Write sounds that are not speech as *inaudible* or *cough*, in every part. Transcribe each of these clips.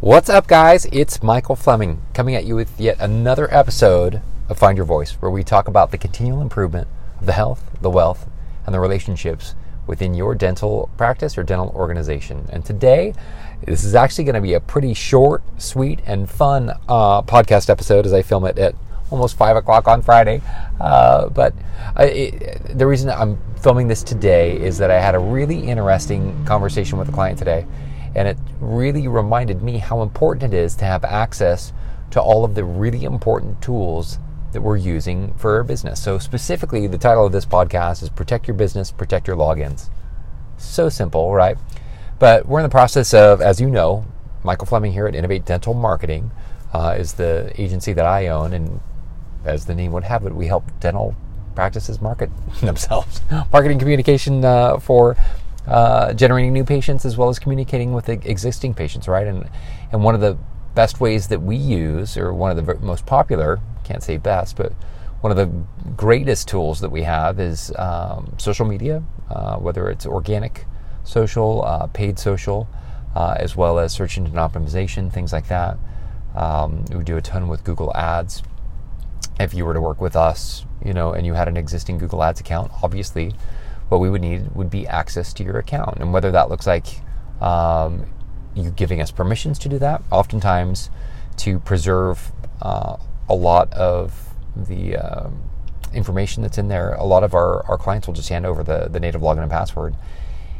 What's up, guys? It's Michael Fleming coming at you with yet another episode of Find Your Voice, where we talk about the continual improvement of the health, the wealth, and the relationships within your dental practice or dental organization. And today, this is actually going to be a pretty short, sweet, and fun uh, podcast episode as I film it at almost five o'clock on Friday. Uh, but I, it, the reason I'm filming this today is that I had a really interesting conversation with a client today, and it really reminded me how important it is to have access to all of the really important tools that we're using for our business. So, specifically, the title of this podcast is Protect Your Business, Protect Your Logins. So simple, right? But we're in the process of, as you know, Michael Fleming here at Innovate Dental Marketing uh, is the agency that I own, and as the name would have it, we help dental practices market *laughs* themselves, marketing communication uh, for uh, generating new patients as well as communicating with existing patients, right? And and one of the best ways that we use, or one of the most popular, can't say best, but one of the greatest tools that we have is um, social media, uh, whether it's organic social, uh, paid social, uh, as well as search engine optimization, things like that. Um, we do a ton with Google Ads, if you were to work with us, you know, and you had an existing Google Ads account, obviously, what we would need would be access to your account, and whether that looks like um, you giving us permissions to do that, oftentimes to preserve uh, a lot of the uh, information that's in there. A lot of our, our clients will just hand over the, the native login and password,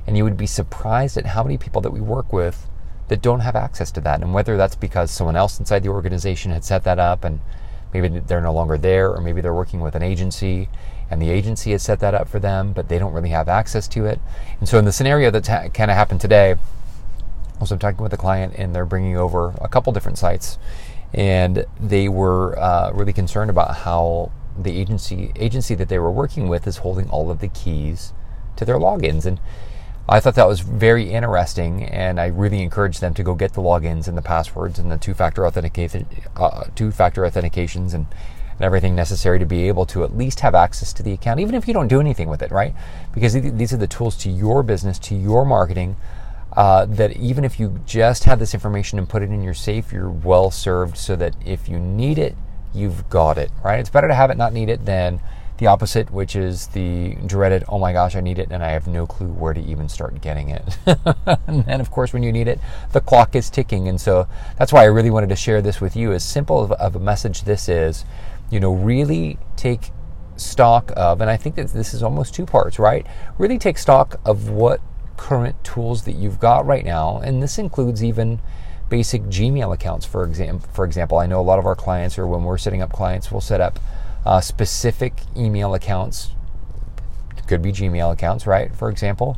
and you would be surprised at how many people that we work with that don't have access to that, and whether that's because someone else inside the organization had set that up and maybe they're no longer there, or maybe they're working with an agency and the agency has set that up for them, but they don't really have access to it. And so, in the scenario that ta- kind of happened today, was I'm talking with a client and they're bringing over a couple different sites, and they were uh, really concerned about how the agency agency that they were working with is holding all of the keys to their logins and I thought that was very interesting, and I really encouraged them to go get the logins and the passwords and the two-factor authentication, uh, two-factor authentications, and, and everything necessary to be able to at least have access to the account, even if you don't do anything with it, right? Because these are the tools to your business, to your marketing. Uh, that even if you just have this information and put it in your safe, you're well served so that if you need it, you've got it, right? It's better to have it not need it than the opposite, which is the dreaded, oh my gosh, I need it, and I have no clue where to even start getting it. *laughs* and then, of course, when you need it, the clock is ticking. And so that's why I really wanted to share this with you. As simple of a message this is, you know, really take stock of, and I think that this is almost two parts, right? Really take stock of what current tools that you've got right now, and this includes even basic Gmail accounts, for example. For example, I know a lot of our clients, or when we're setting up clients, we'll set up uh, specific email accounts, could be Gmail accounts, right? For example,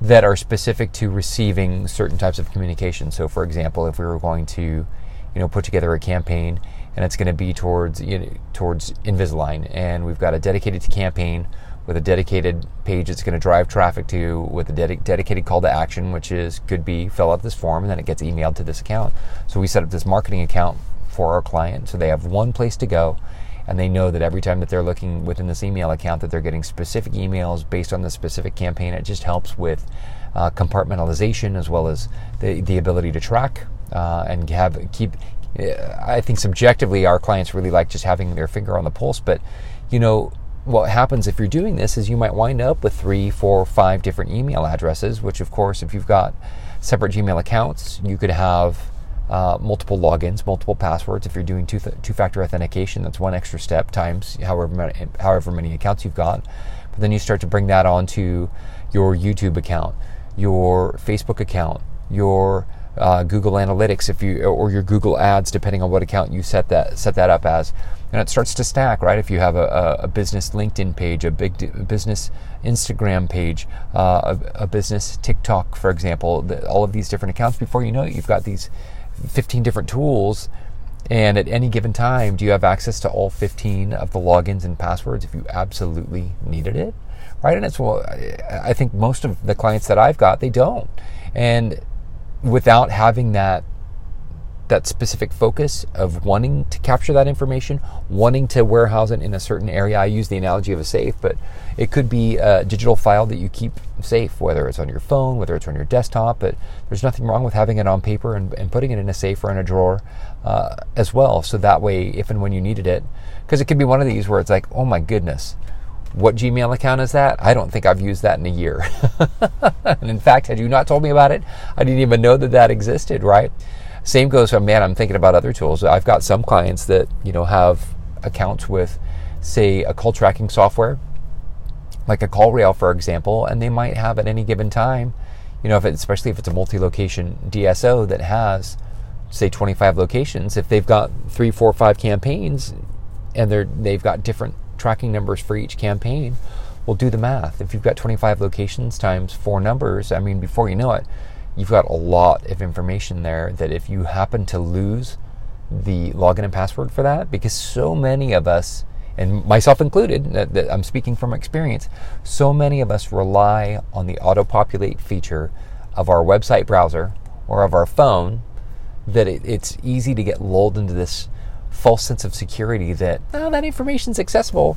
that are specific to receiving certain types of communication. So, for example, if we were going to, you know, put together a campaign and it's going to be towards you know, towards Invisalign, and we've got a dedicated campaign with a dedicated page it's going to drive traffic to with a ded- dedicated call to action, which is could be fill out this form and then it gets emailed to this account. So we set up this marketing account for our client, so they have one place to go and they know that every time that they're looking within this email account that they're getting specific emails based on the specific campaign. It just helps with uh, compartmentalization as well as the, the ability to track uh, and have keep I think subjectively our clients really like just having their finger on the pulse but you know what happens if you're doing this is you might wind up with three, four, five different email addresses, which, of course, if you've got separate Gmail accounts, you could have uh, multiple logins, multiple passwords. If you're doing two two-factor authentication, that's one extra step times however many, however many accounts you've got. But then you start to bring that onto your YouTube account, your Facebook account, your uh, Google Analytics, if you or your Google Ads, depending on what account you set that set that up as, and it starts to stack. Right, if you have a, a business LinkedIn page, a big business Instagram page, uh, a, a, business TikTok, for example, the, all of these different accounts. Before you know it, you've got these 15 different tools and at any given time do you have access to all 15 of the logins and passwords if you absolutely needed it right and it's well i think most of the clients that i've got they don't and without having that that specific focus of wanting to capture that information, wanting to warehouse it in a certain area. I use the analogy of a safe, but it could be a digital file that you keep safe, whether it's on your phone, whether it's on your desktop. But there's nothing wrong with having it on paper and, and putting it in a safe or in a drawer uh, as well. So that way, if and when you needed it, because it could be one of these where it's like, oh my goodness, what Gmail account is that? I don't think I've used that in a year. *laughs* and in fact, had you not told me about it, I didn't even know that that existed, right? Same goes for man. I'm thinking about other tools. I've got some clients that you know have accounts with, say, a call tracking software, like a CallRail, for example, and they might have at any given time, you know, if it, especially if it's a multi-location DSO that has, say, 25 locations. If they've got three, four, five campaigns, and they're they've got different tracking numbers for each campaign, we'll do the math. If you've got 25 locations times four numbers, I mean, before you know it, you've got a lot of information there that if you happen to lose the login and password for that, because so many of us, and myself included, that, that I'm speaking from experience, so many of us rely on the auto populate feature of our website browser or of our phone that it, it's easy to get lulled into this false sense of security that oh, that information's accessible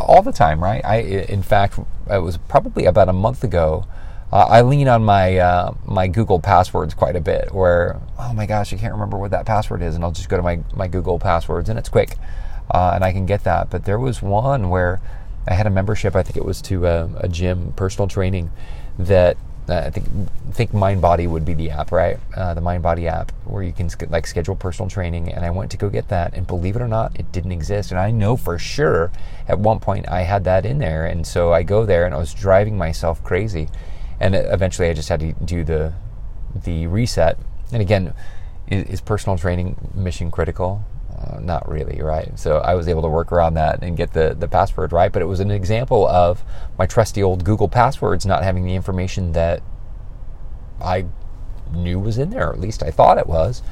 all the time, right? I, in fact, it was probably about a month ago uh, I lean on my uh, my Google passwords quite a bit. Where oh my gosh, I can't remember what that password is, and I'll just go to my my Google passwords, and it's quick, uh, and I can get that. But there was one where I had a membership. I think it was to a, a gym, personal training, that I think think MindBody would be the app, right? Uh, the MindBody app where you can like schedule personal training. And I went to go get that, and believe it or not, it didn't exist. And I know for sure at one point I had that in there, and so I go there, and I was driving myself crazy and eventually I just had to do the the reset. And again, is, is personal training mission critical? Uh, not really, right? So I was able to work around that and get the the password right. But it was an example of my trusty old Google passwords not having the information that I knew was in there, or at least I thought it was,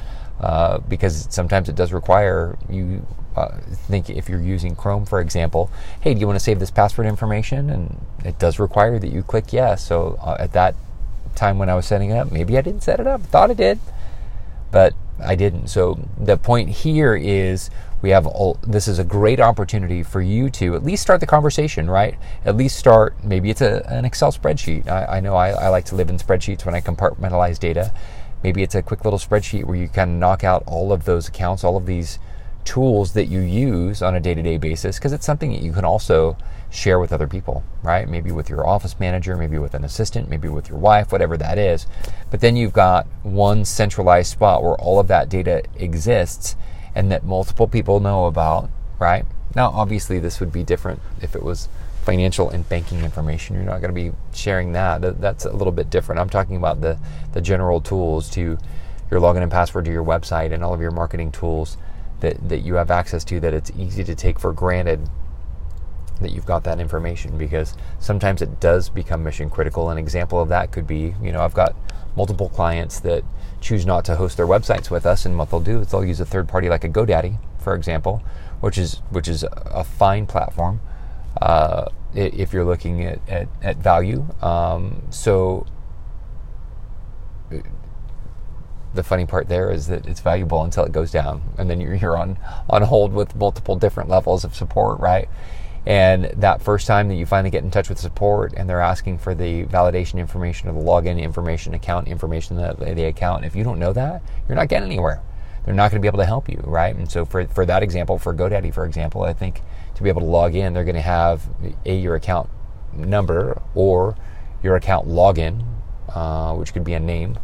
uh, because sometimes it does require you uh, think if you're using Chrome, for example, hey, do you want to save this password information? And it does require that you click yes. So uh, at that time when I was setting it up, maybe I didn't set it up. Thought I did, but I didn't. So the point here is we have all, this is a great opportunity for you to at least start the conversation, right? At least start. Maybe it's a, an Excel spreadsheet. I, I know I, I like to live in spreadsheets when I compartmentalize data. Maybe it's a quick little spreadsheet where you can knock out all of those accounts, all of these tools that you use on a day to day basis because it's something that you can also share with other people, right? Maybe with your office manager, maybe with an assistant, maybe with your wife, whatever that is. But then you've got one centralized spot where all of that data exists and that multiple people know about, right? Now, obviously, this would be different if it was financial and banking information. You're not going to be sharing that. That's a little bit different. I'm talking about the, the general tools to your login and password to your website and all of your marketing tools that, that you have access to that it's easy to take for granted that you've got that information because sometimes it does become mission critical. An example of that could be, you know, I've got multiple clients that choose not to host their websites with us, and what they'll do is they'll use a third party like a GoDaddy, for example, which is which is a fine platform uh, if you're looking at, at, at value. Um, so the funny part there is that it's valuable until it goes down, and then you're, on on hold with multiple different levels of support, right? And that first time that you finally get in touch with support and they're asking for the validation information or the login information, account information, the, the account, if you don't know that, you're not getting anywhere. They're not going to be able to help you, right? And so for, for that example, for GoDaddy, for example, I think to be able to log in, they're going to have a your account number or your account login, uh, which could be a name,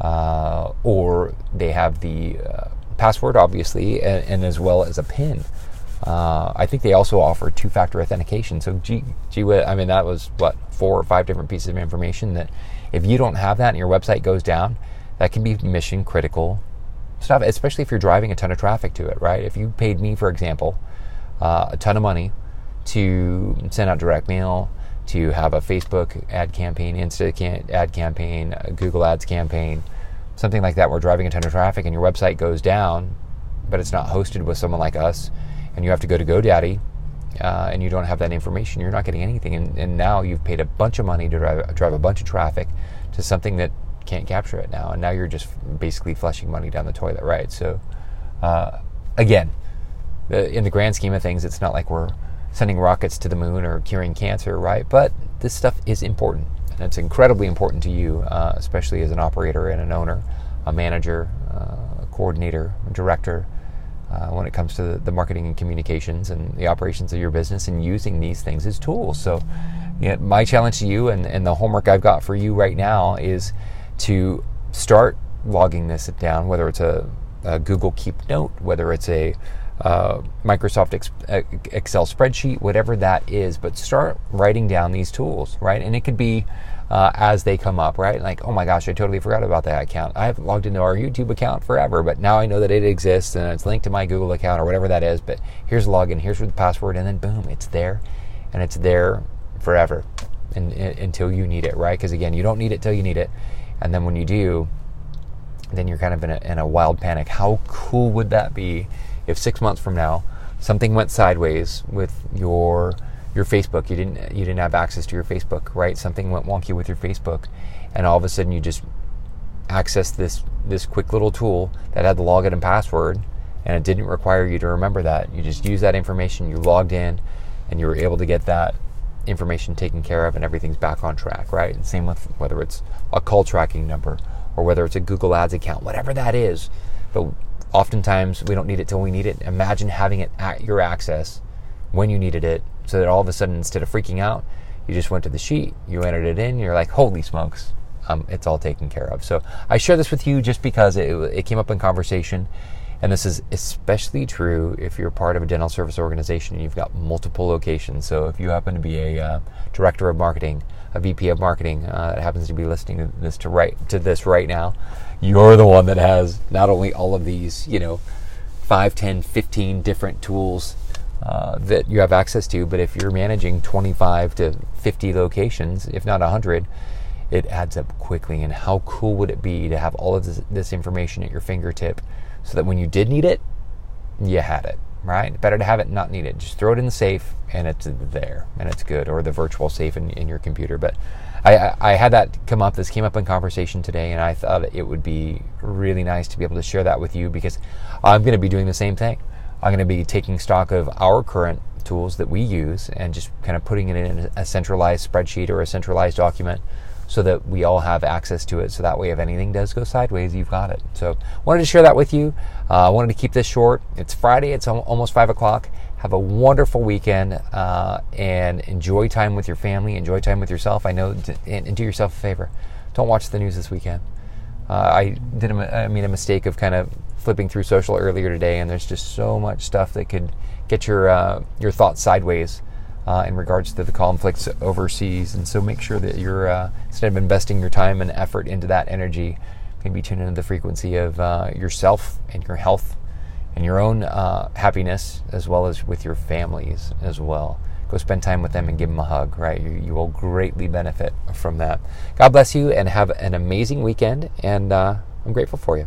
uh, or they have the uh, password, obviously, and, and, as well as a PIN. Uh, I think they also offer two-factor authentication. So, gee, gee, I mean, that was what four or five different pieces of information that, if you don't have that and your website goes down, that can be mission critical stuff. Especially if you're driving a ton of traffic to it, right? If you paid me, for example, uh, a ton of money to send out direct mail, to have a Facebook ad campaign, Insta ad campaign, Google Ads campaign, something like that. We're driving a ton of traffic and your website goes down, but it's not hosted with someone like us, and you have to go to GoDaddy. Uh, and you don't have that information, you're not getting anything. And, and now you've paid a bunch of money to drive, drive a bunch of traffic to something that can't capture it now, and now you're just basically flushing money down the toilet, right? So, uh, again, in the grand scheme of things, it's not like we're sending rockets to the moon or curing cancer, right? But this stuff is important, and it's incredibly important to you, uh, especially as an operator and an owner, a manager, uh, a coordinator, a director. Uh, when it comes to the, the, marketing and communications and the operations of your business and using these things as tools. So, you know, my challenge to you and, and the homework I've got for you right now is to start logging this down, whether it's a, a Google Keep Note, whether it's a uh, Microsoft uh, Excel spreadsheet, whatever that is, but start writing down these tools, right? And it could be uh, as they come up, right? Like, oh my gosh, I totally forgot about that account. I haven't logged into our YouTube account forever, but now I know that it exists and it's linked to my Google account or whatever that is. But here's the login, here's the password, and then boom, it's there, and it's there forever and, and, until you need it, right? Because again, you don't need it till you need it, and then when you do, then you're kind of in a, in a wild panic. How cool would that be? If six months from now something went sideways with your your Facebook, you didn't you didn't have access to your Facebook, right? Something went wonky with your Facebook, and all of a sudden you just access this this quick little tool that had the login and password, and it didn't require you to remember that. You just used that information, you logged in, and you were able to get that information taken care of, and everything's back on track, right? And same with whether it's a call tracking number or whether it's a Google Ads account, whatever that is. But oftentimes we don't need it till we need it. Imagine having it at your access when you needed it, so that all of a sudden, instead of freaking out, you just went to the sheet, you entered it in, you're like, holy smokes, um, it's all taken care of. So I share this with you just because it, it came up in conversation. And this is especially true if you're part of a dental service organization and you've got multiple locations. So if you happen to be a uh, director of marketing, a VP of marketing uh, that happens to be listening to this to right to this right now, you're the one that has not only all of these, you know, 5, 10, 15 different tools uh, that you have access to, but if you're managing 25 to 50 locations, if not 100, it adds up quickly. And how cool would it be to have all of this, this information at your fingertip so that when you did need it, you had it, right? Better to have it not need it. Just throw it in the safe and it's there and it's good, or the virtual safe in, in your computer. But I, I had that come up. This came up in conversation today, and I thought it would be really nice to be able to share that with you because I'm going to be doing the same thing. I'm going to be taking stock of our current tools that we use and just kind of putting it in a centralized spreadsheet or a centralized document so that we all have access to it. So that way, if anything does go sideways, you've got it. So, wanted to share that with you. I uh, wanted to keep this short. It's Friday. It's almost five o'clock. Have a wonderful weekend uh, and enjoy time with your family. Enjoy time with yourself. I know, and, and do yourself a favor. Don't watch the news this weekend. Uh, I did. A, I made a mistake of kind of flipping through social earlier today, and there's just so much stuff that could get your uh, your thoughts sideways uh, in regards to the conflicts overseas. And so make sure that you're uh, instead of investing your time and effort into that energy, maybe tune into the frequency of uh, yourself and your health and your own uh, happiness as well as with your families as well. Go spend time with them and give them a hug, right? You, you will greatly benefit from that. God bless you and have an amazing weekend, and uh, I'm grateful for you.